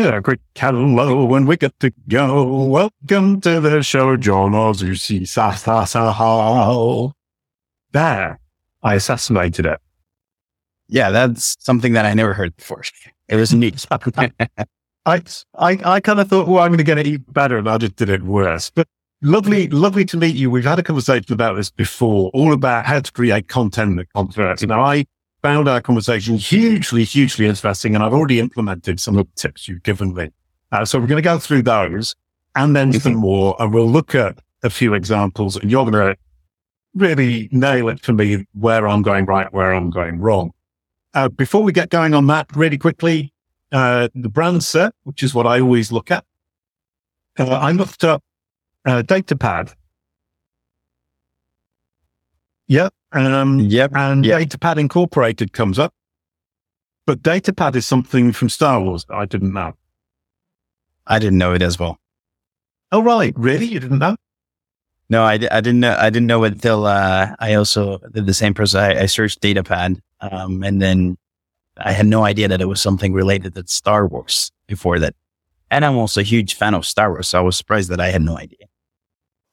Hello, quick hello, when we get to go. Welcome to the show, John Ozusi. Sa sa sa how. There, I assassinated it. Yeah, that's something that I never heard before. It was neat. I, I, I kind of thought, well, I'm going to get it even better, and I just did it worse. But lovely, lovely to meet you. We've had a conversation about this before, all about how to create content that converts. Now, I found our conversation hugely, hugely interesting, and I've already implemented some of the tips you've given me. Uh, so we're going to go through those and then some more, and we'll look at a few examples, and you're going to really nail it for me where I'm going right, where I'm going wrong. Uh, before we get going on that, really quickly, uh, the brand SERP, which is what I always look at. Uh, I looked up uh, DataPad. Yep. Um, Yep. and Yep. DataPad Incorporated comes up. But DataPad is something from Star Wars that I didn't know. I didn't know it as well. Oh, right. Really? You didn't know? No, I, I didn't know. I didn't know it until uh, I also did the same process. I, I searched DataPad, um, and then I had no idea that it was something related to Star Wars before that. And I'm also a huge fan of Star Wars, so I was surprised that I had no idea.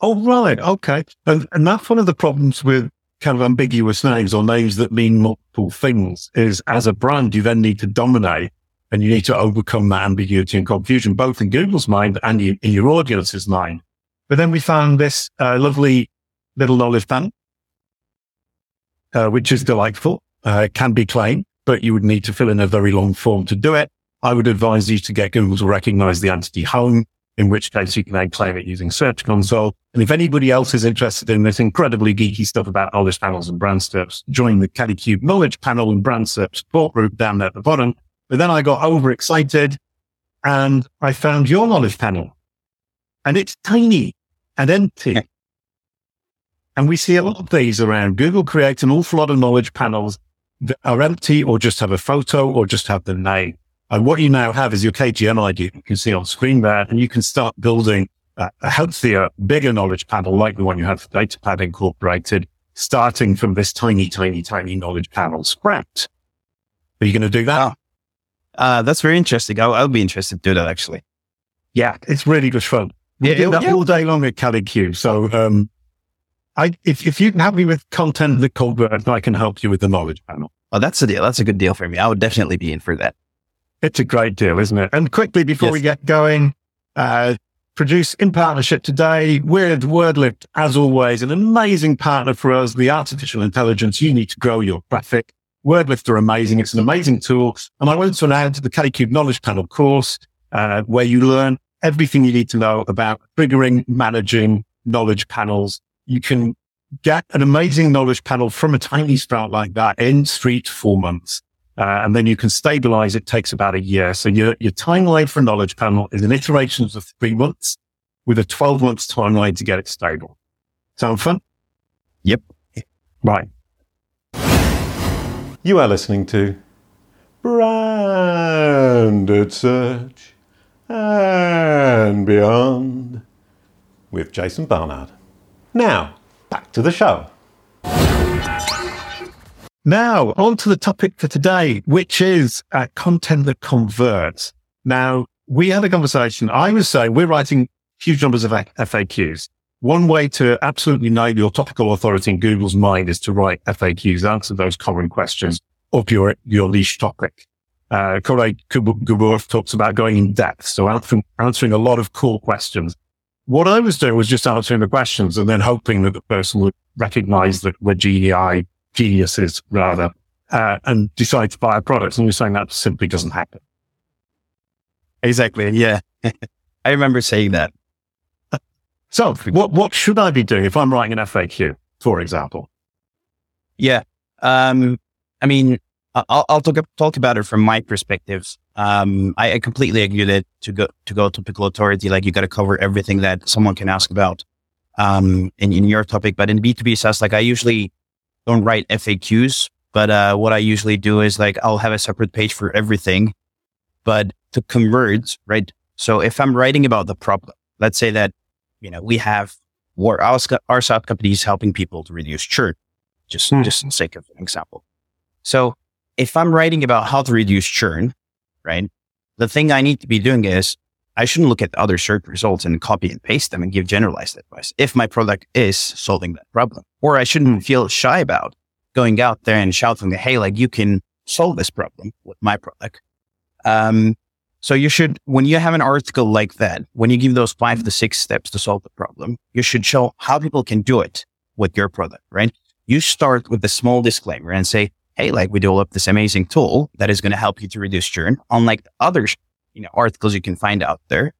Oh, right. Okay. And, and that's one of the problems with kind of ambiguous names or names that mean multiple things is as a brand, you then need to dominate and you need to overcome that ambiguity and confusion, both in Google's mind and in your audience's mind. But then we found this uh, lovely little knowledge panel, uh, which is delightful. Uh, can be claimed, but you would need to fill in a very long form to do it. I would advise you to get Google to recognize the entity home, in which case you can then claim it using Search Console. And if anybody else is interested in this incredibly geeky stuff about knowledge panels and brand SERPs, join the Kalicube knowledge panel and brand SERP support group down there at the bottom. But then I got overexcited and I found your knowledge panel and it's tiny and empty. and we see a lot of these around. Google creates an awful lot of knowledge panels that are empty or just have a photo or just have the name. And what you now have is your KGM ID you can see on screen there, and you can start building a, a healthier, bigger knowledge panel like the one you have for DataPad Incorporated, starting from this tiny, tiny, tiny knowledge panel scrapped. Are you going to do that? Uh, that's very interesting. I'll, I'll be interested to do that actually. Yeah, it's really good fun. We Yeah, do that yeah. all day long at Kalicube. So, um, I, if, if you can help me with content that converts, I can help you with the knowledge panel. Oh, that's a deal. That's a good deal for me. I would definitely be in for that. It's a great deal, isn't it? And quickly before Yes. we get going, uh, produce in partnership today with WordLift, as always, an amazing partner for us, the artificial intelligence you need to grow your traffic. WordLift are amazing. It's an amazing tool. And I went to announce the Kalicube Knowledge Panel course, uh, where you learn everything you need to know about triggering, managing knowledge panels. You can get an amazing knowledge panel from a tiny start like that in three to four months. Uh, and then you can stabilize. It takes about a year. So your, your timeline for a knowledge panel is in iterations of three months with a 12 months timeline to get it stable. Sound fun? Yep. Right. You are listening to Branded Search and Beyond with Jason Barnard. Now, back to the show. Now, on to the topic for today, which is uh, content that converts. Now, we had a conversation. I was saying we're writing huge numbers of FAQs. One way to absolutely nail your topical authority in Google's mind is to write FAQs, answer those common questions of your, your niche topic. Uh, Corey talks about going in depth. So answering, answering a lot of core questions. What I was doing was just answering the questions and then hoping that the person would recognize that we're GEI geniuses rather, uh, and decide to buy a product. And you're saying that simply doesn't happen. Exactly. Yeah. I remember saying that. So what, what should I be doing if I'm writing an FAQ, for example? Yeah. Um, I mean, I'll, I'll talk, talk about it from my perspective. Um, I, I completely agree that to go, to go topical authority, like you got to cover everything that someone can ask about, um, in, in your topic. But in B2B SaaS, like I usually don't write FAQs, but, uh, what I usually do is like, I'll have a separate page for everything, but to convert, right? So if I'm writing about the problem, let's say that, you know, we have, our, our SaaS company is helping people to reduce churn, just, Hmm. just for the sake of an example. So if I'm writing about how to reduce churn, right? the thing I need to be doing is I shouldn't look at other search results and copy and paste them and give generalized advice if my product is solving that problem. Or I shouldn't feel shy about going out there and shouting, Hey, like you can solve this problem with my product. Um, so you should, when you have an article like that, when you give those five to six steps to solve the problem, you should show how people can do it with your product, right? You start with a small disclaimer and say, Hey, like we developed this amazing tool that is going to help you to reduce churn. Unlike the you know, articles you can find out there,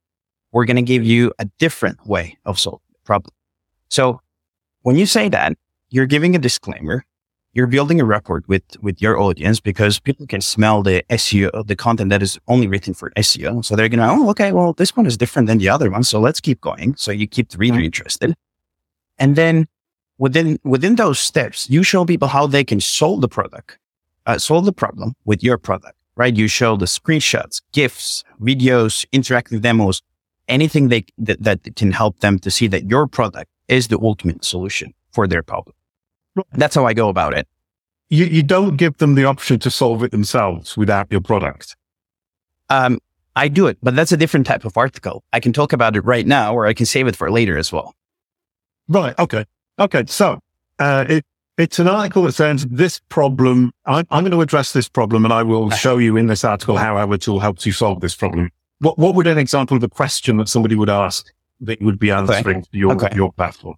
we're going to give you a different way of solving the problem. So when you say that, you're giving a disclaimer you're building a rapport with with your audience because people can smell the SEO, the content that is only written for SEO. So they're gonna, oh, okay, well, this one is different than the other one, so let's keep going. So you keep the reader interested, and then within within those steps, you show people how they can solve the product, uh, solve the problem with your product. Right? You show the screenshots, gifs, videos, interactive demos, anything they that, that can help them to see that your product is the ultimate solution for their problem. That's how I go about it. You, you don't give them the option to solve it themselves without your product. Um, I do it, but that's a different type of article. I can talk about it right now, or I can save it for later as well. Right. Okay. Okay. So uh, it, it's an article that says this problem. I'm, I'm, going to address this problem, and I will show you in this article how our tool helps you solve this problem. What What would an example of a question that somebody would ask that you would be answering okay. your okay. your platform?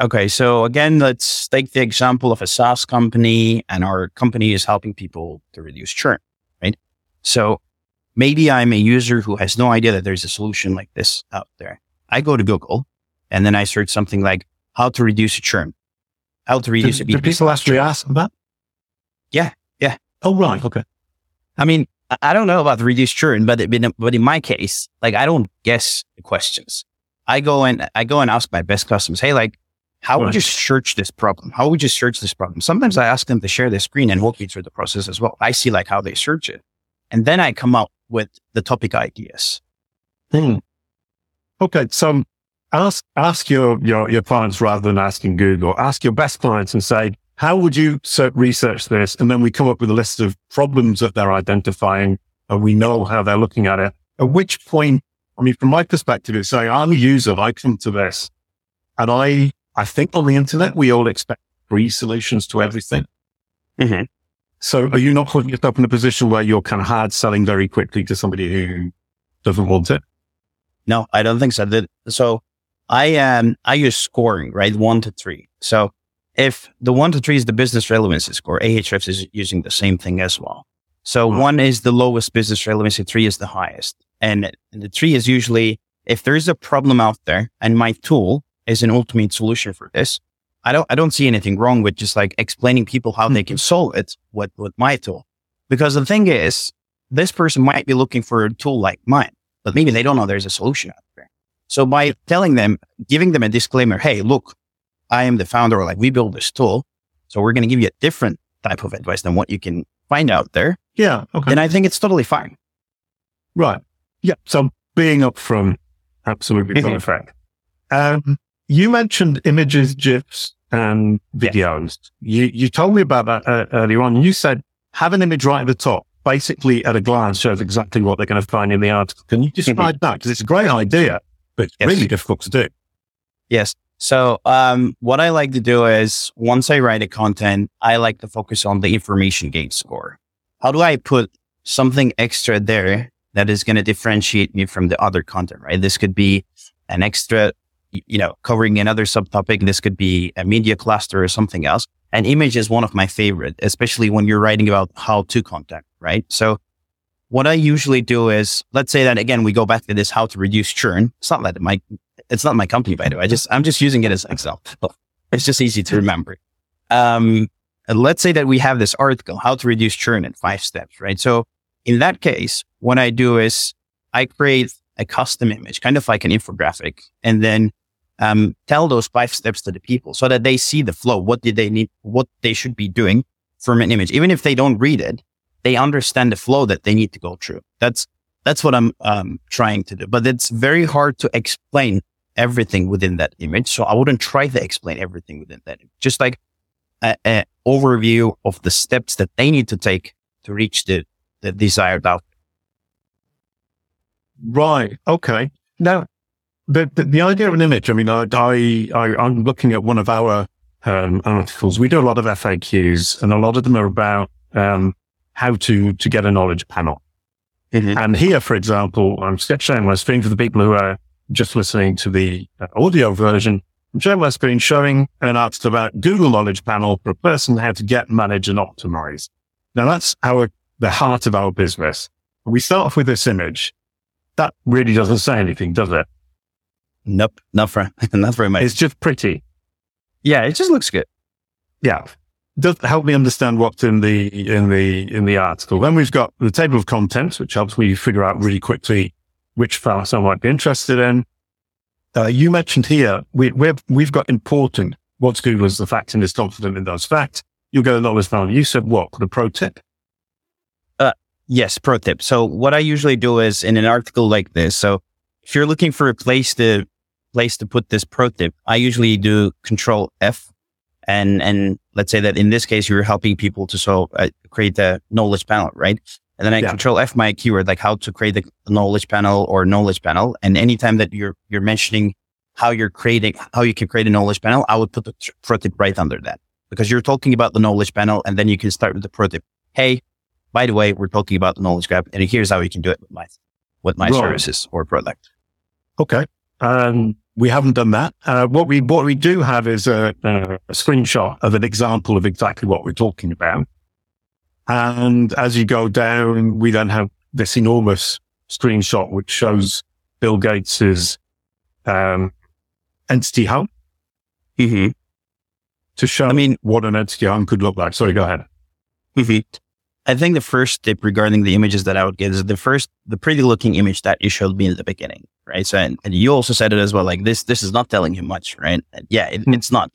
Okay. So again, let's take the example of a SaaS company and our company is helping people to reduce churn, right? So maybe I'm a user who has no idea that there's a solution like this out there. I go to Google and then I search something like how to reduce churn, how to reduce. Do, do people actually ask that? Yeah. Yeah. Oh, right. Okay. I mean, I don't know about reduced churn, but, it, but in my case, like I don't guess the questions. I go and I go and ask my best customers, Hey, like, how right. would you search this problem? How would you search this problem? Sometimes I ask them to share their screen and walk me through the process as well. I see like how they search it. And then I come up with the topic ideas. Hmm. Okay. So ask, ask your, your, your clients rather than asking Google, ask your best clients and say, how would you research this? And then we come up with a list of problems that they're identifying and we know how they're looking at it. At which point, I mean, from my perspective, it's saying I'm a user. I come to this and I I think on the internet, we all expect free solutions to everything. Mm-hmm. So are you not putting yourself in a position where you're kind of hard selling very quickly to somebody who doesn't want it? No, I don't think so. So I am, um, I use scoring, right? One to three. So if the one to three is the business relevancy score, Ahrefs is using the same thing as well. So oh. one is the lowest business relevancy, three is the highest. And, the three is usually if there is a problem out there and my tool is an ultimate solution for this. I don't, I don't see anything wrong with just like explaining people how they can mm-hmm. solve it with, with my tool. Because the thing is, this person might be looking for a tool like mine, but maybe they don't know there's a solution out there. So by telling them, giving them a disclaimer, Hey, look, I am the founder, or like we build this tool. So we're going to give you a different type of advice than what you can find out there. Yeah. Okay. And I think it's totally fine. Right. Yeah. So being up upfront, absolutely perfect. Um, you mentioned images, GIFs, and videos. You, you told me about that uh, earlier on. You said have an image right at the top, basically at a glance shows exactly what they're going to find in the article. Can you describe mm-hmm. that? Because it's a great idea, but it's yes. really difficult to do. Yes. So, um, what I like to do is once I write a content, I like to focus on the information gain score. How do I put something extra there that is going to differentiate me from the other content, right? This could be an extra you know, covering another subtopic. This could be a media cluster or something else. And image is one of my favorite, especially when you're writing about how to content, right? So what I usually do is, let's say that again, we go back to this, how to reduce churn. It's not that my, it's not my company, by the way. I just, I'm just using it as example. It's just easy to remember. Um, let's say that we have this article, how to reduce churn in five steps, right? So in that case, what I do is I create a custom image, kind of like an infographic, and then um, tell those five steps to the people so that they see the flow. What did they need? What they should be doing from an image, even if they don't read it, they understand the flow that they need to go through. That's that's what I'm um, trying to do. But it's very hard to explain everything within that image. So I wouldn't try to explain everything within that. Image. Just like an overview of the steps that they need to take to reach the the desired outcome. Right. Okay. Now, the, the, the idea of an image, I mean, I, I, I, am looking at one of our um, articles. We do a lot of FAQs and a lot of them are about um, how to, to get a knowledge panel. Mm-hmm. And here, for example, I'm sharing my screen for the people who are just listening to the uh, audio version. I'm sharing my screen showing an article about Google Knowledge Panel for a person how to get, manage and optimize. Now that's our, the heart of our business. We start off with this image. That really doesn't say anything, does it? Nope. Not for, not very much. It's just pretty. Yeah. It just looks good. Yeah does help me understand what's in the in the in the article. Then we've got the table of contents, which helps me figure out really quickly which files I might be interested in. Uh, you mentioned here we, we've we've got important. What's Google is the fact and is confident in those facts. You'll get a knowledge file. You said what? The pro tip. Uh, yes, pro tip. So what I usually do is in an article like this. So if you're looking for a place to place to put this pro tip, I usually do Control F and and let's say that in this case you're helping people to so uh, create a knowledge panel, right? And then I yeah. control F my keyword, like how to create the knowledge panel or knowledge panel. And anytime that you're you're mentioning how you're creating how you can create a knowledge panel, I would put the pro tip right under that because you're talking about the knowledge panel, and then you can start with the pro tip. Hey, by the way, we're talking about the knowledge graph, and here's how you can do it with my with my right. services or product. Okay. Um, we haven't done that. Uh, what we what we do have is a, a, screenshot of an example of exactly what we're talking about. And as you go down, we then have this enormous screenshot which shows Bill Gates's um, entity home. Mm-hmm. To show I mean, what an entity home could look like. Sorry, go ahead. Mm-hmm. I think the first tip regarding the images that I would give is the first, the pretty looking image that you showed me in the beginning, right? So, and, and you also said it as well, like this, this is not telling you much, right? And yeah, it, hmm. it's not.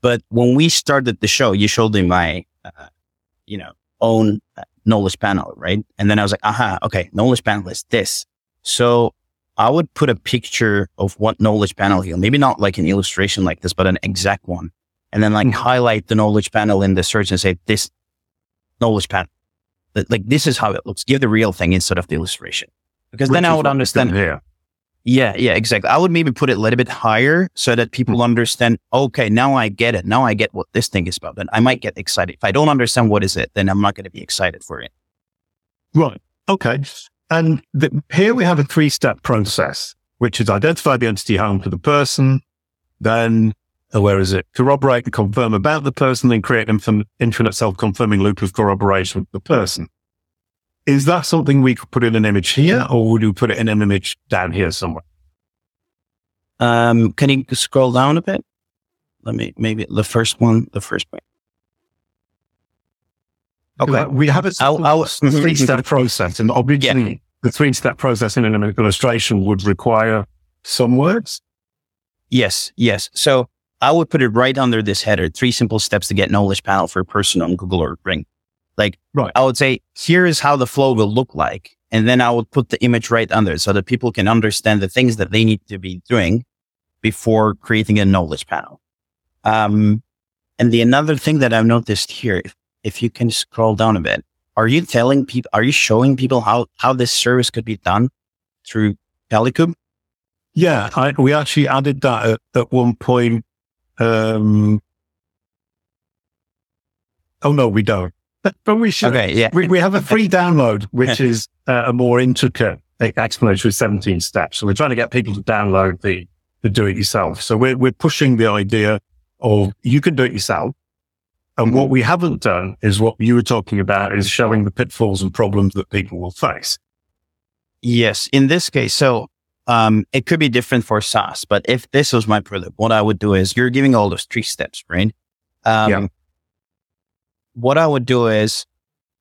But when we started the show, you showed me my, uh, you know, own uh, knowledge panel, right? And then I was like, aha, okay, knowledge panel is this. So I would put a picture of what knowledge panel here, maybe not like an illustration like this, but an exact one. And then like hmm. highlight the knowledge panel in the search and say this knowledge panel like this is how it looks. Give the real thing instead of the illustration, because Which then I would understand. Here. Yeah, yeah, exactly. I would maybe put it a little bit higher so that people mm understand. Okay, now I get it. Now I get what this thing is about. Then I might get excited. If I don't understand what is it, then I'm not going to be excited for it. Right. Okay. And the, here we have a three-step process, which is identify the entity home for the person, then where is it? Corroborate and confirm about the person, then create an infinite self-confirming loop of corroboration with the person. Is that something we could put in an image here, or would you put it in an image down here somewhere? Um, can you scroll down a bit? Let me maybe the first one, the first point. Okay, we have a three-step process, and obviously yeah. the three-step process in an illustration would require some words. Yes, yes. So I would put it right under this header, three simple steps to get knowledge panel for a person on Google or Bing. Like right. I would say, here is how the flow will look like. And then I would put the image right under so that people can understand the things that they need to be doing before creating a knowledge panel. Um, and the another thing that I've noticed here, if, if you can scroll down a bit, are you telling people, are you showing people how, how this service could be done through Kalicube? Yeah, I, we actually added that at, at one point um, oh no, we don't. But we should. Okay, yeah. We, we have a free download, which is uh, a more intricate explanation with 17 steps. So we're trying to get people to download the, the do it yourself. So we're, we're pushing the idea of you can do it yourself. And what we haven't done is what you were talking about is showing the pitfalls and problems that people will face. Yes. In this case, so um, it could be different for SaaS, but if this was my product, what I would do is you're giving all those three steps, right? Um, yeah. What I would do is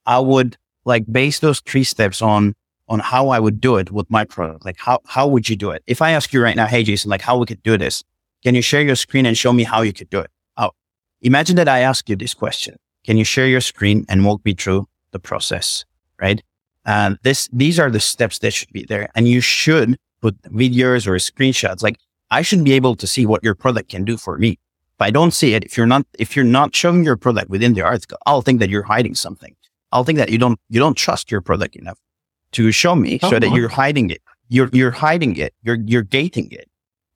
I would like base those three steps on on how I would do it with my product. Like how how would you do it? If I ask you right now, hey Jason, like how we could do this, can you share your screen and show me how you could do it? Oh, imagine that I ask you this question. Can you share your screen and walk me through the process? Right? And this these are the steps that should be there. And you should put videos or screenshots. Like I should be able to see what your product can do for me. If I don't see it, if you're not, if you're not showing your product within the article, I'll think that you're hiding something. I'll think that you don't, you don't trust your product enough to show me oh, so that you're hiding it. you're, you're hiding it. You're, you're gating it.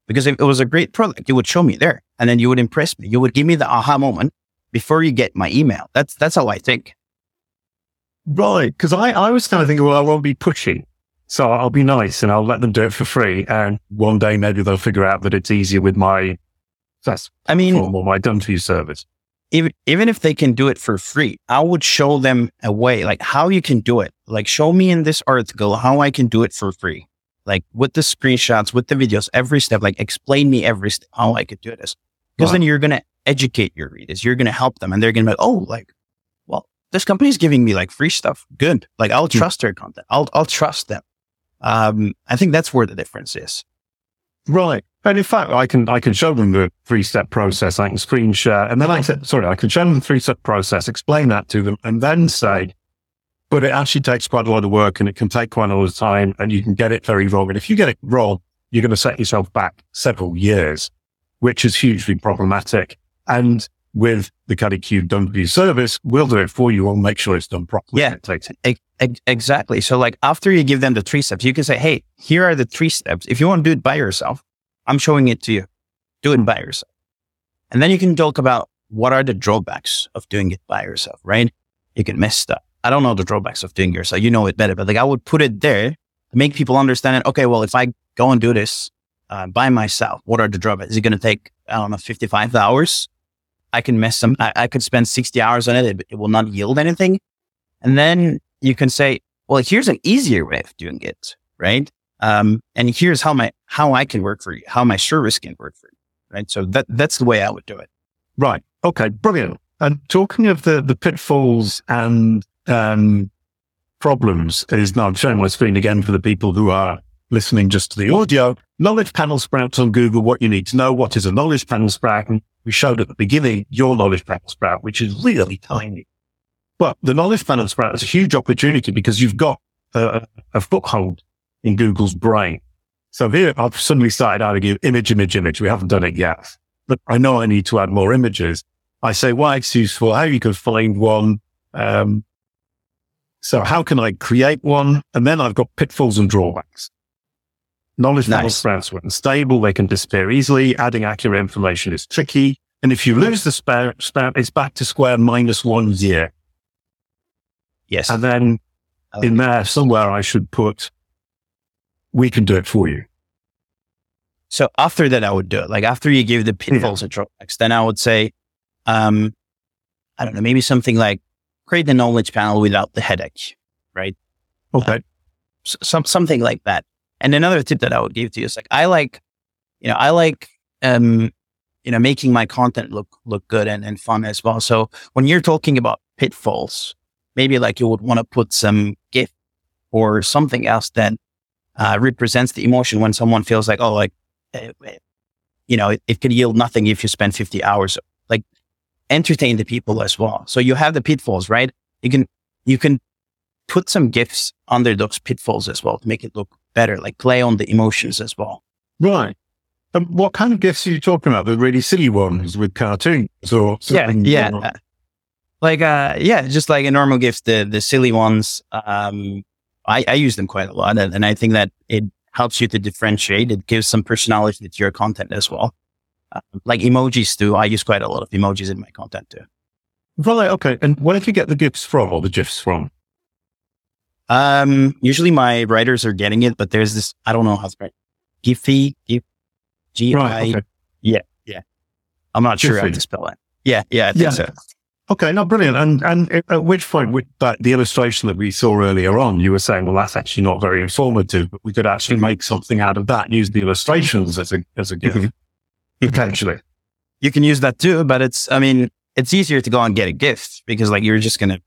Because if it was a great product, you would show me there and then you would impress me. You would give me the aha moment before you get my email. That's, that's how I think. Right. Cause I, I was kind of thinking, well, I won't be pushy. So I'll be nice and I'll let them do it for free. And one day maybe they'll figure out that it's easier with my that's I mean, or my done for you service. Even, even if they can do it for free, I would show them a way, like how you can do it. Like show me in this article how I can do it for free. Like with the screenshots, with the videos, every step, like explain me every step how I could do this. Because right. then you're going to educate your readers. You're going to help them and they're going to be like, oh, like, well, this company is giving me like free stuff. Good. Like I'll hmm. trust their content. I'll, I'll trust them. Um, I think that's where the difference is. Right. And in fact, I can, I can show them the three step process. I can screen share and then I said, sorry, I can show them the three step process, explain that to them and then say, but it actually takes quite a lot of work and it can take quite a lot of time and you can get it very wrong. And if you get it wrong, you're going to set yourself back several years, which is hugely problematic. And with the Kalicube done for you service, we'll do it for you. We'll make sure it's done properly. Yeah, it. exactly. So like after you give them the three steps, you can say, Hey, here are the three steps. If you want to do it by yourself, I'm showing it to you. Do it by yourself. And then you can talk about what are the drawbacks of doing it by yourself, right? You can mess stuff. I don't know the drawbacks of doing yourself. You know it better, but like I would put it there to make people understand it. Okay. Well, if I go and do this uh, by myself, what are the drawbacks? Is it going to take, I don't know, 55 hours? I can mess some, I, I could spend 60 hours on it. it. It will not yield anything. And then you can say, well, here's an easier way of doing it, right? Um, and here's how my, how I can work for you, how my service can work for you. Right. So that, that's the way I would do it. Right. Okay. Brilliant. And talking of the, the pitfalls and, um, problems is now I'm showing my screen again for the people who are listening just to the audio. Knowledge panel sprouts on Google, what you need to know. What is a knowledge panel sprout? And we showed at the beginning your knowledge panel sprout, which is really tiny. But the knowledge panel sprout is a huge opportunity because you've got a, a foothold in Google's brain. So here I've suddenly started you image, image, image. We haven't done it yet, but I know I need to add more images. I say why it's useful, how you can find one. Um, so how can I create one? And then I've got pitfalls and drawbacks. Knowledge nice. panel sprouts are unstable. They can disappear easily. Adding accurate information is tricky. And if you lose the spout, spout it's back to square minus one year. Yes. And then in there somewhere I should put we can do it for you. So after that, I would do it. Like after you give the pitfalls yeah. and drawbacks, then I would say, um, I don't know, maybe something like create the knowledge panel without the headache, right? Okay. Uh, some, something like that. And another tip that I would give to you is like, I like, you know, I like, um, you know, making my content look, look good and, and fun as well. So when you're talking about pitfalls, maybe like you would want to put some GIF or something else that uh, represents the emotion when someone feels like, oh, like, uh, you know, it, it can yield nothing if you spend 50 hours. Like, entertain the people as well. So you have the pitfalls, right? You can, you can put some gifts under those pitfalls as well to make it look better, like play on the emotions as well. Right. Um, what kind of gifts are you talking about? The really silly ones with cartoons or something? Yeah, yeah. Uh, like, uh, yeah, just like a normal gift, the, the silly ones. Um, I, I use them quite a lot. And, and, I think that it helps you to differentiate. It gives some personality to your content as well. Uh, like emojis too. I use quite a lot of emojis in my content too. Right. Okay. And where do you get the GIFs from or the GIFs from? Um, usually my writers are getting it, but there's this, I don't know how to write Giphy, Gip, G I. Okay. Yeah. Yeah. I'm not sure how to spell it. Yeah. Yeah. I think yeah. so. Okay, no, brilliant. And and at which point, with that the illustration that we saw earlier on, you were saying, well, that's actually not very informative, but we could actually make something out of that. Use the illustrations as a as a gift, mm-hmm. potentially. You can use that too, but it's I mean, it's easier to go and get a gift because like you're just gonna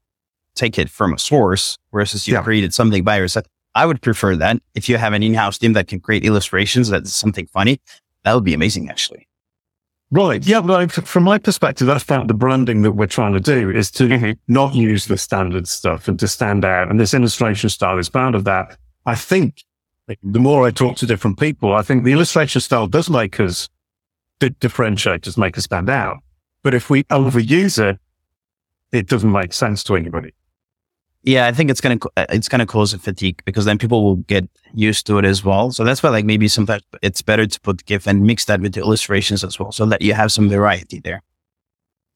take it from a source versus you yeah. created something by yourself. I would prefer that. If you have an in-house team that can create illustrations that's something funny, that would be amazing, actually. Right. Yeah. Well, from my perspective, that's about the branding that we're trying to do is to mm-hmm. not use the standard stuff and to stand out. And this illustration style is part of that. I think the more I talk to different people, I think the illustration style does make us differentiate, does make us stand out. But if we overuse it, it doesn't make sense to anybody. Yeah, I think it's gonna it's gonna cause a fatigue because then people will get used to it as well. So that's why like maybe sometimes it's better to put GIF and mix that with the illustrations as well, so that you have some variety there.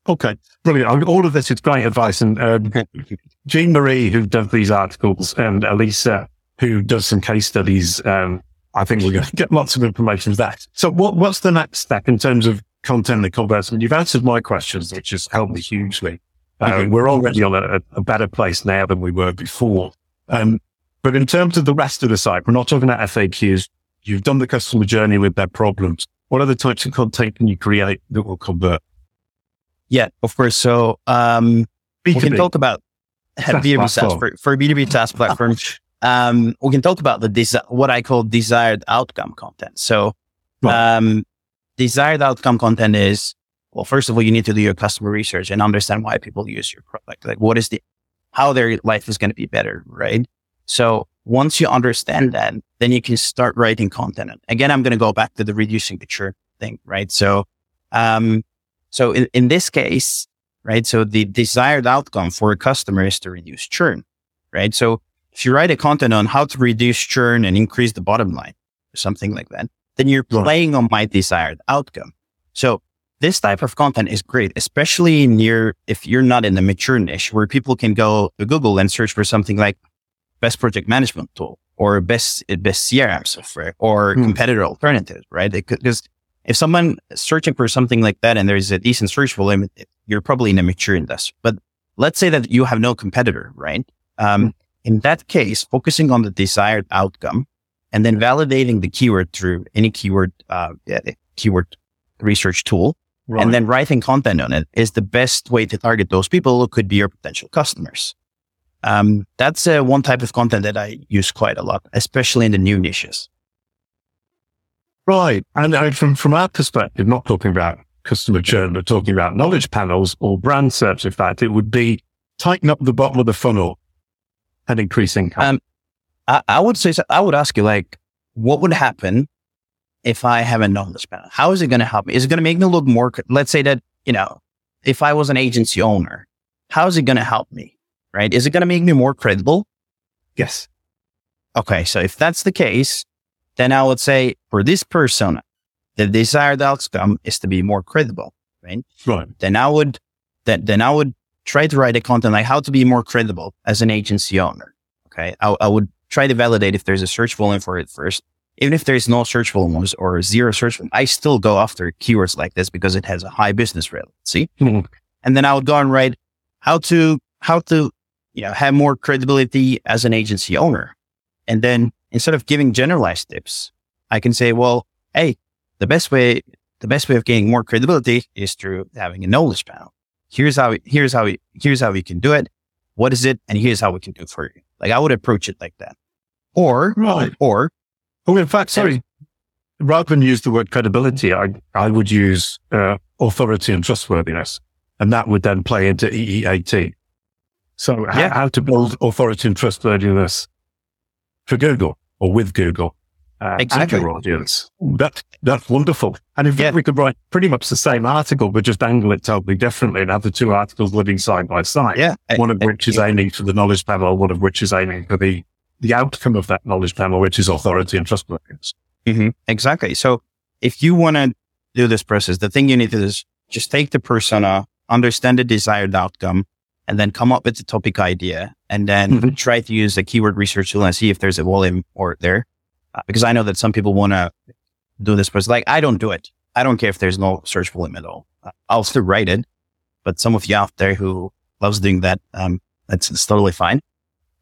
Okay, brilliant. All of this is great advice. And um, Jean Marie, who does these articles, and Elisa, who does some case studies, um, I think we're going to get lots of information there. So, what, what's the next step in terms of content and converts? And you've answered my questions, which has helped me hugely. Uh, we're already on a, a, better place now than we were before. Um, but in terms of the rest of the site, we're not talking about FAQs. You've done the customer journey with their problems. What other types of content can you create that will convert? Yeah, of course. So um, we can talk about B2B SaaS for, for B2B SaaS platform. Um, we can talk about the desi- what I call desired outcome content. So um, desired outcome content is well, first of all, you need to do your customer research and understand why people use your product. Like what is the how their life is going to be better, right? So once you understand that, then you can start writing content. Again, I'm going to go back to the reducing the churn thing, right? So um, so in, in this case, right? So the desired outcome for a customer is to reduce churn, right? So if you write a content on how to reduce churn and increase the bottom line or something like that, then you're playing on my desired outcome. So this type of content is great, especially near if you're not in a mature niche where people can go to Google and search for something like best project management tool or best best CRM software or hmm. competitor alternatives, right? Because if someone is searching for something like that and there's a decent search volume, you're probably in a mature industry. But let's say that you have no competitor, right? Um, mm-hmm. in that case, focusing on the desired outcome and then validating the keyword through any keyword, uh, keyword research tool right. and then writing content on it is the best way to target those people who could be your potential customers. Um, that's uh, one type of content that I use quite a lot, especially in the new niches. Right. And uh, from, from our perspective, not talking about customer churn, but talking about knowledge panels or brand search, in fact, it would be tighten up the bottom of the funnel and increase income. Um, I, I, would say, I would ask you, like, what would happen if I have a knowledge panel? How is it going to help me? Is it going to make me look more, let's say that, you know, if I was an agency owner, how is it going to help me? Right? Is it going to make me more credible? Yes. Okay. So if that's the case, then I would say for this persona, the desired outcome is to be more credible, right? Right. Then I would, then, then I would try to write a content like how to be more credible as an agency owner. Okay. I, I would try to validate if there's a search volume for it first. Even if there's no search volumes or zero search volume, I still go after keywords like this because it has a high business relevancy. Mm-hmm. And then I would go and write how to, how to, you know, have more credibility as an agency owner. And then instead of giving generalized tips, I can say, well, hey, the best way, the best way of gaining more credibility is through having a knowledge panel. Here's how, here's how, we, here's how we can do it. What is it? And here's how we can do it for you. Like I would approach it like that. Or, right. or, oh, in fact, sorry, rather than use the word credibility, I, I would use uh, authority and trustworthiness. And that would then play into EEAT. So yeah. how, how to build authority and trustworthiness for Google or with Google. Uh, exactly. your audience. That, that's wonderful. And in fact, yeah. we could write pretty much the same article, but just angle it totally differently and have the two articles living side by side. Yeah. One of which is aiming for the knowledge panel, one of which is aiming for the, the outcome of that knowledge panel, which is authority and trustworthiness. Mm-hmm. Exactly. So if you want to do this process, the thing you need to do is just take the persona, understand the desired outcome, and then come up with the topic idea and then mm-hmm. try to use the keyword research tool and see if there's a volume or there. Uh, because I know that some people want to do this, but like, I don't do it. I don't care if there's no search volume at all. Uh, I'll still write it, but some of you out there who loves doing that, um, that's, that's totally fine.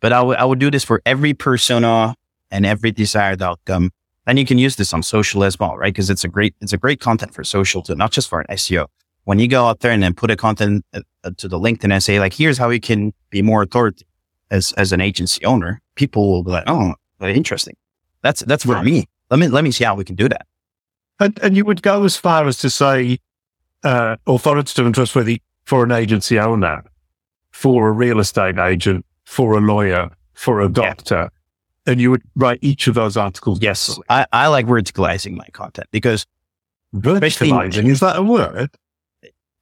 But I would, I would do this for every persona and every desired outcome. And you can use this on social as well, right? Cause it's a great, it's a great content for social too, not just for an SEO when you go out there and then put a content uh, uh, to the LinkedIn and say like, here's how you can be more authoritative as, as an agency owner, people will be like, oh, interesting. That's, that's for right. me. Let me, let me see how we can do that. And, and you would go as far as to say, uh, authoritative and trustworthy for an agency owner, for a real estate agent, for a lawyer, for a doctor. Yeah. And you would write each of those articles. Yes. I, I like verticalizing my content because verticalizing, is that a word?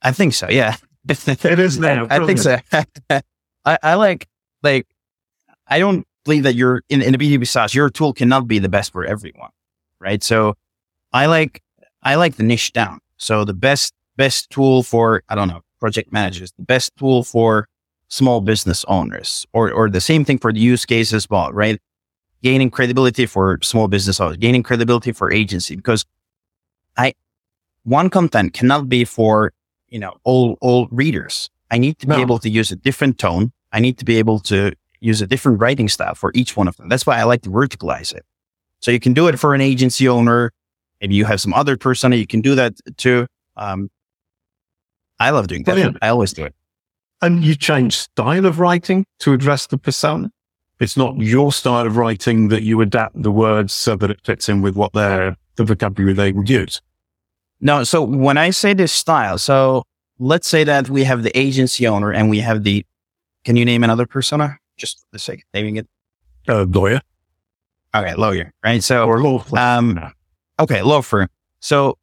I think so. Yeah. it is now. I think so. I, I like, like I don't believe that you're in, in a B2B SaaS, your tool cannot be the best for everyone. Right. So I like, I like the niche down. So the best, best tool for, I don't know, project managers, the best tool for small business owners or, or the same thing for the use case as well, right? Gaining credibility for small business owners, gaining credibility for agency because I, one content cannot be for, you know, all, all readers. I need to be No. able to use a different tone. I need to be able to use a different writing style for each one of them. That's why I like to verticalize it. So you can do it for an agency owner. Maybe you have some other persona. You can do that too. Um, I love doing that. Brilliant. I always do it. And you change style of writing to address the persona. It's not your style of writing that you adapt the words so that it fits in with what they're, the vocabulary they would use. No, so when I say this style, so let's say that we have the agency owner and we have the, can you name another persona? Just for the sake of naming it. A lawyer Okay, lawyer, right? So, or law firm. um, okay, law firm. So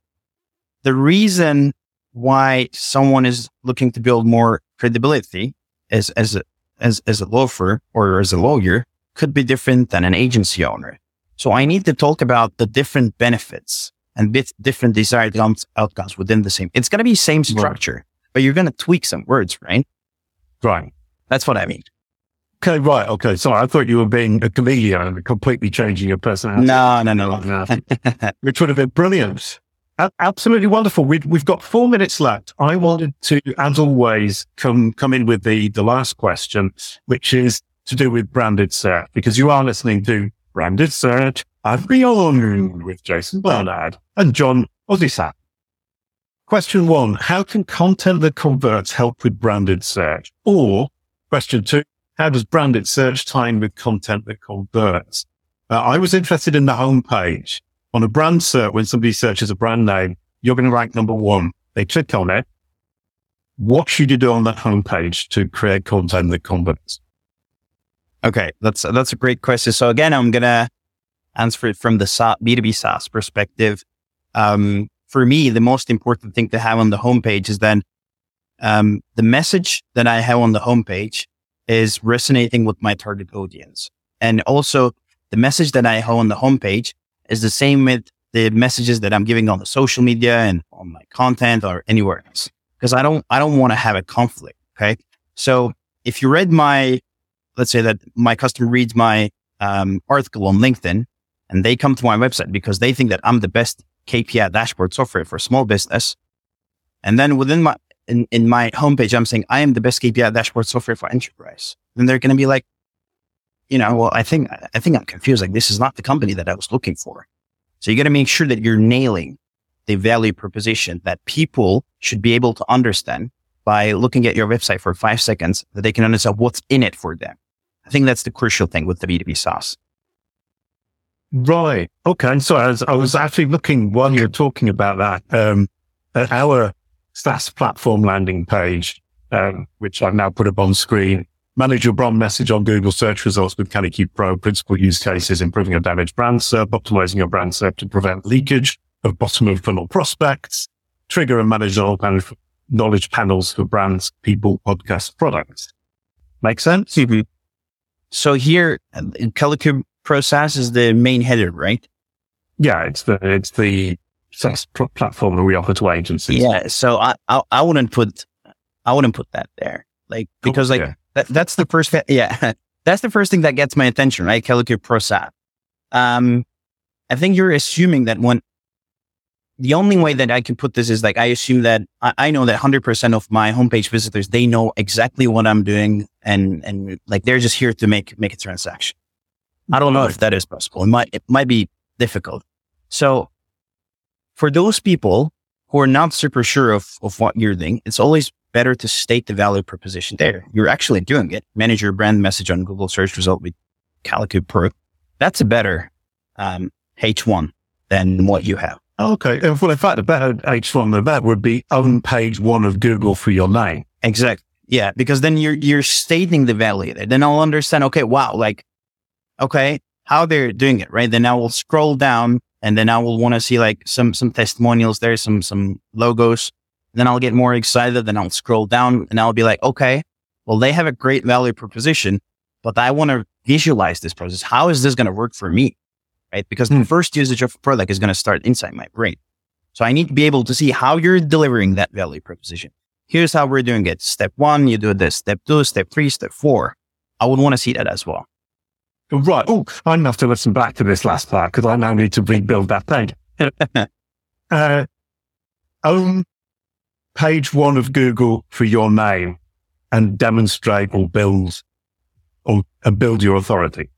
the reason why someone is looking to build more credibility as, as a, as, as a law firm or as a lawyer could be different than an agency owner. So I need to talk about the different benefits and bit different desired outcomes- within the same. It's going to be same structure, but you're going to tweak some words, right? right. That's what I mean. Okay, right. Okay. Sorry, I thought you were being a chameleon and completely changing your personality. No, no, no. No. which would have been brilliant. Absolutely wonderful. We've, we've got four minutes left. I wanted to, as always, come come in with the the last question, which is to do with branded search, because you are listening to branded search and beyond with Jason Barnard and John Ozisat. Question one: How can content that converts help with branded search? Or question two: How does branded search tie in with content that converts? Uh, I was interested in the homepage on a brand search. When somebody searches a brand name, you're going to rank number one. They click on it. What should you do on that homepage to create content that converts? Okay, that's that's a great question. So again, I'm gonna answer it from the B2B SaaS perspective. Um, for me, the most important thing to have on the homepage is then um, the message that I have on the homepage is resonating with my target audience, and also the message that I have on the homepage is the same with the messages that I'm giving on the social media and on my content or anywhere else. Because I don't I don't want to have a conflict. Okay, so if you read my let's say that my customer reads my um, article on LinkedIn and they come to my website because they think that I'm the best KPI dashboard software for small business. And then within my, in, in my homepage, I'm saying I am the best KPI dashboard software for enterprise. Then they're going to be like, you know, well, I think, I think I'm confused. Like this is not the company that I was looking for. So you got to make sure that you're nailing the value proposition that people should be able to understand by looking at your website for five seconds that they can understand what's in it for them. I think that's the crucial thing with the B2B SaaS. Right. Okay. So I was, I was actually looking while you're talking about that, um, at our SaaS platform landing page, um, which I've now put up on screen. Manage your brand message on Google search results with Kalicube Pro. Principal use cases, improving your damaged brand SERP, optimizing your brand SERP to prevent leakage of bottom of funnel prospects, trigger and manage all kind of knowledge panels for brands, people, podcasts, products. Make sense? Mm-hmm. So here, Kalicube Pro SaaS is the main header, right? Yeah. It's the, it's the SaaS pl- platform that we offer to agencies. Yeah. So I, I, I wouldn't put, I wouldn't put that there. Like, because like Yeah. That, that's the first, yeah, that's the first thing that gets my attention, right? Kalicube Pro SaaS. Um, I think you're assuming that when the only way that I can put this is like, I assume that I, I know that 100% of my homepage visitors, they know exactly what I'm doing and, and like they're just here to make, make a transaction. I don't know if that is possible. It might, it might be difficult. So for those people who are not super sure of, of what you're doing, it's always better to state the value proposition there. You're actually doing it. Manage your brand message on Google search result with Kalicube Pro. That's a better, um, H1 than what you have. Okay. Well, in fact, a better H1 than that would be on page one of Google for your name. Exactly. Yeah. Because then you're, you're stating the value there. Then I'll understand, okay, wow, like, okay, how they're doing it, right? Then I will scroll down and then I will want to see like some, some testimonials there, some, some logos. Then I'll get more excited. Then I'll scroll down and I'll be like, okay, well, they have a great value proposition, but I want to visualize this process. How is this going to work for me? Right. Because the hmm. first usage of a product is going to start inside my brain. So I need to be able to see how you're delivering that value proposition. Here's how we're doing it. Step one, you do this. Step two, step three, step four. I would want to see that as well. Right. Oh, I'm going to have to listen back to this last part because I now need to rebuild that page. uh, own page one of Google for your name and demonstrate or build or uh, build your authority.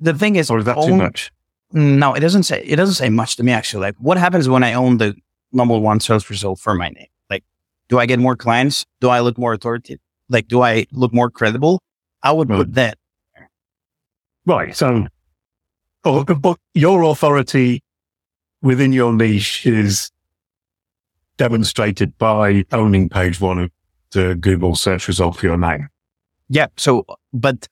The thing is, Or is that too much? No, it doesn't say it doesn't say much to me actually. Like what happens when I own the number one search result for my name? Like, do I get more clients? Do I look more authoritative? Like, do I look more credible? I would put that. Right. So, oh, but your authority within your niche is demonstrated by owning page one of the Google search result for your name. Yeah. So, but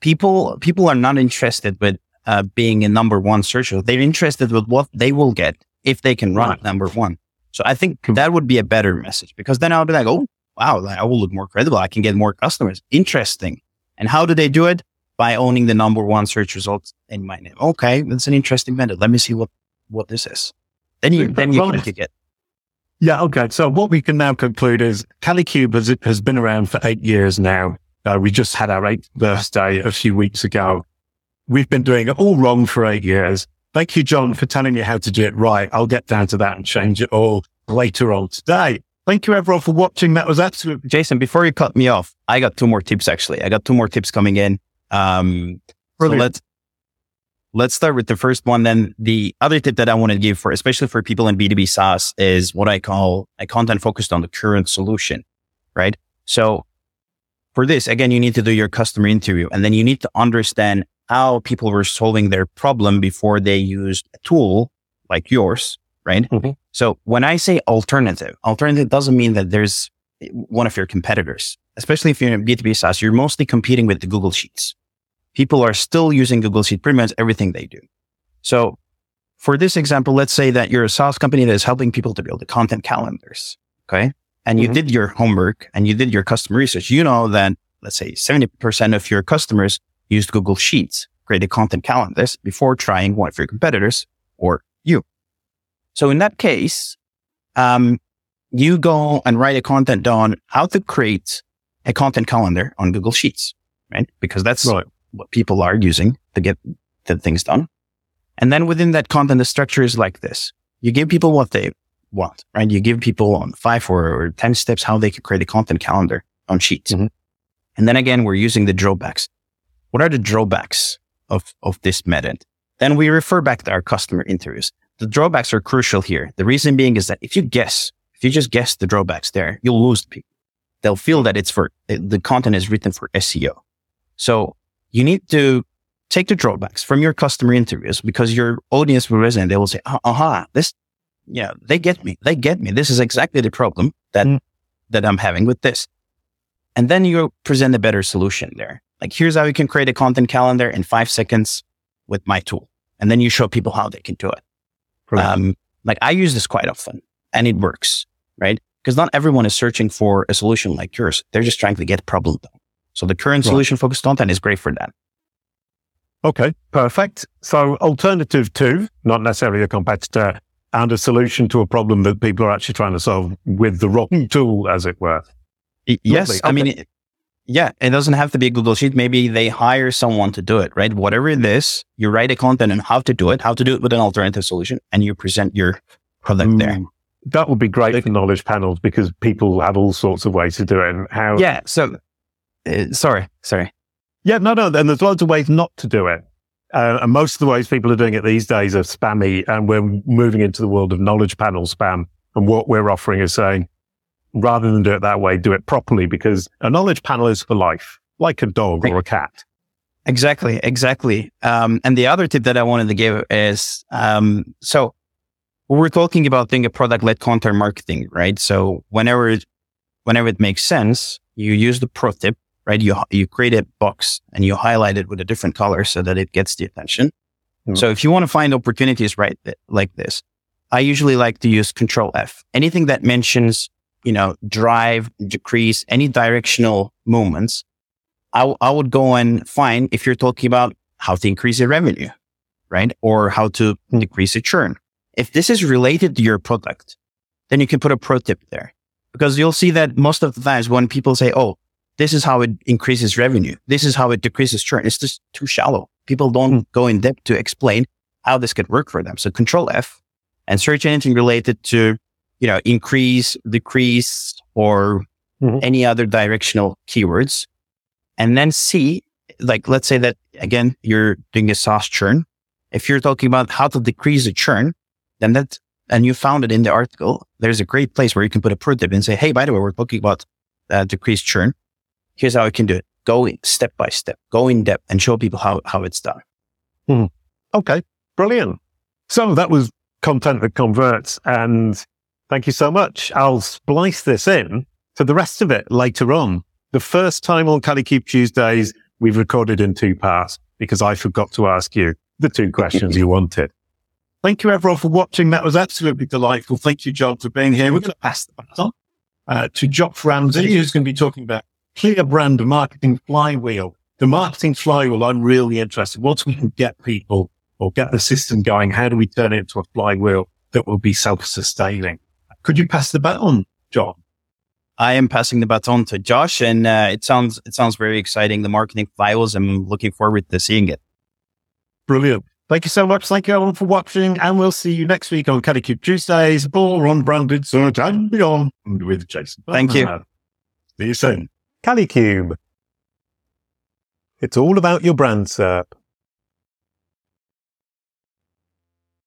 people people are not interested with uh, being a number one search result. They're interested with what they will get if they can run Right. number one. So I think that would be a better message because then I'll be like, oh wow, I will look more credible. I can get more customers. Interesting. And how do they do it? By owning the number one search results in my name. Okay, that's an interesting method. Let me see what what this is. Then you then you can get Yeah. Okay. So what we can now conclude is Kalicube has, has been around for eight years now. Uh, we just had our eighth birthday a few weeks ago. We've been doing it all wrong for eight years. Thank you, John, for telling me how to do it right. I'll get down to that and change it all later on today. Thank you everyone for watching. That was absolutely Jason, before you cut me off, I got two more tips actually. I got two more tips coming in. Um, so let's let's start with the first one. Then the other tip that I want to give for, especially for people in B2B SaaS is what I call a content focused on the current solution, right? So for this, again, you need to do your customer interview and then you need to understand how people were solving their problem before they used a tool like yours, right? Mhm. So when I say alternative, alternative doesn't mean that there's one of your competitors, especially if you're in B2B SaaS, you're mostly competing with the Google Sheets. People are still using Google Sheets pretty much everything they do. So for this example, let's say that you're a SaaS company that is helping people to build the content calendars. Okay. And you Mhm. did your homework and you did your customer research. You know that let's say 70% of your customers used Google Sheets, created content calendars before trying one of your competitors or you. So in that case, um, you go and write a content on how to create a content calendar on Google Sheets, right? Because that's right. what people are using to get the things done. And then within that content, the structure is like this. You give people what they want, right? You give people on five or, or 10 steps how they can create a content calendar on Sheets. Mhm. And then again, we're using the drawbacks. What are the drawbacks of, of this method? Then we refer back to our customer interviews. The drawbacks are crucial here. The reason being is that if you guess, if you just guess the drawbacks there, you'll lose people. They'll feel that it's for, the content is written for SEO. So you need to take the drawbacks from your customer interviews because your audience will resonate. They will say, "Ah, aha, this, yeah, they get me. They get me. This is exactly the problem that, Mm. that I'm having with this. And then you present a better solution there. Like, here's how you can create a content calendar in five seconds with my tool. And then you show people how they can do it. Um, like I use this quite often and it works, right? Because not everyone is searching for a solution like yours. They're just trying to get a problem done. So the current Right. solution focused content is great for that. Okay, perfect. So alternative two, not necessarily a competitor, and a solution to a problem that people are actually trying to solve with the wrong hmm. tool, as it were. Yes. I mean, it, yeah, it doesn't have to be a Google Sheet. Maybe they hire someone to do it, right? Whatever it is, you write a content on how to do it, how to do it with an alternative solution, and you present your product there. Hmm. That would be great for knowledge panels because people have all sorts of ways to do it. And how? Yeah. So, uh, sorry, sorry. Yeah, no, no. And there's loads of ways not to do it. Uh, and most of the ways people are doing it these days are spammy. And we're moving into the world of knowledge panel spam. And what we're offering is saying, rather than do it that way, do it properly because a knowledge panel is for life, like a dog or a cat. Exactly, exactly. Um, and the other tip that I wanted to give is um, so we're talking about doing a product-led content marketing, right? So whenever it, whenever it makes sense, you use the pro tip, right? You you create a box and you highlight it with a different color so that it gets the attention. Mm. So if you want to find opportunities right th- like this, I usually like to use Control F. Anything that mentions, you know, drive, decrease, any directional movements, I, I would go and find if you're talking about how to increase your revenue, right? Or how to decrease the churn. If this is related to your product, then you can put a pro tip there because you'll see that most of the times when people say, Oh, this is how it increases revenue. This is how it decreases churn. It's just too shallow. People don't go in depth to explain how this could work for them. So control F and search anything related to, you know, increase, decrease, or Mhm. any other directional keywords. And then C, like, let's say that again, you're doing a SaaS churn. If you're talking about how to decrease the churn, then that, and you found it in the article, there's a great place where you can put a pro tip and say, Hey, by the way, we're talking about uh, decreased churn. Here's how I can do it. Go in step by step, go in depth and show people how, how it's done. Okay, brilliant. So that was content that converts. And thank you so much. I'll splice this in to the rest of it later on. The first time on Kalicube Tuesdays, we've recorded in two parts because I forgot to ask you the two questions you wanted. Thank you everyone for watching. That was absolutely delightful. Thank you, John, for being here. We're going to pass the baton uh, to Jock Ramsey, who's going to be talking about clear brand marketing flywheel. The marketing flywheel, I'm really interested. Once we can get people or get the system going, how do we turn it into a flywheel that will be self-sustaining? Could you pass the baton, John? I am passing the baton to Josh and uh, it sounds, it sounds very exciting. The marketing files. I'm looking forward to seeing it. Brilliant. Thank you so much. Thank you everyone for watching and we'll see you next week on Kalicube Tuesdays or on Branded Search and Beyond with Jason. Thank you. See you soon. Kalicube. It's all about your brand SERP.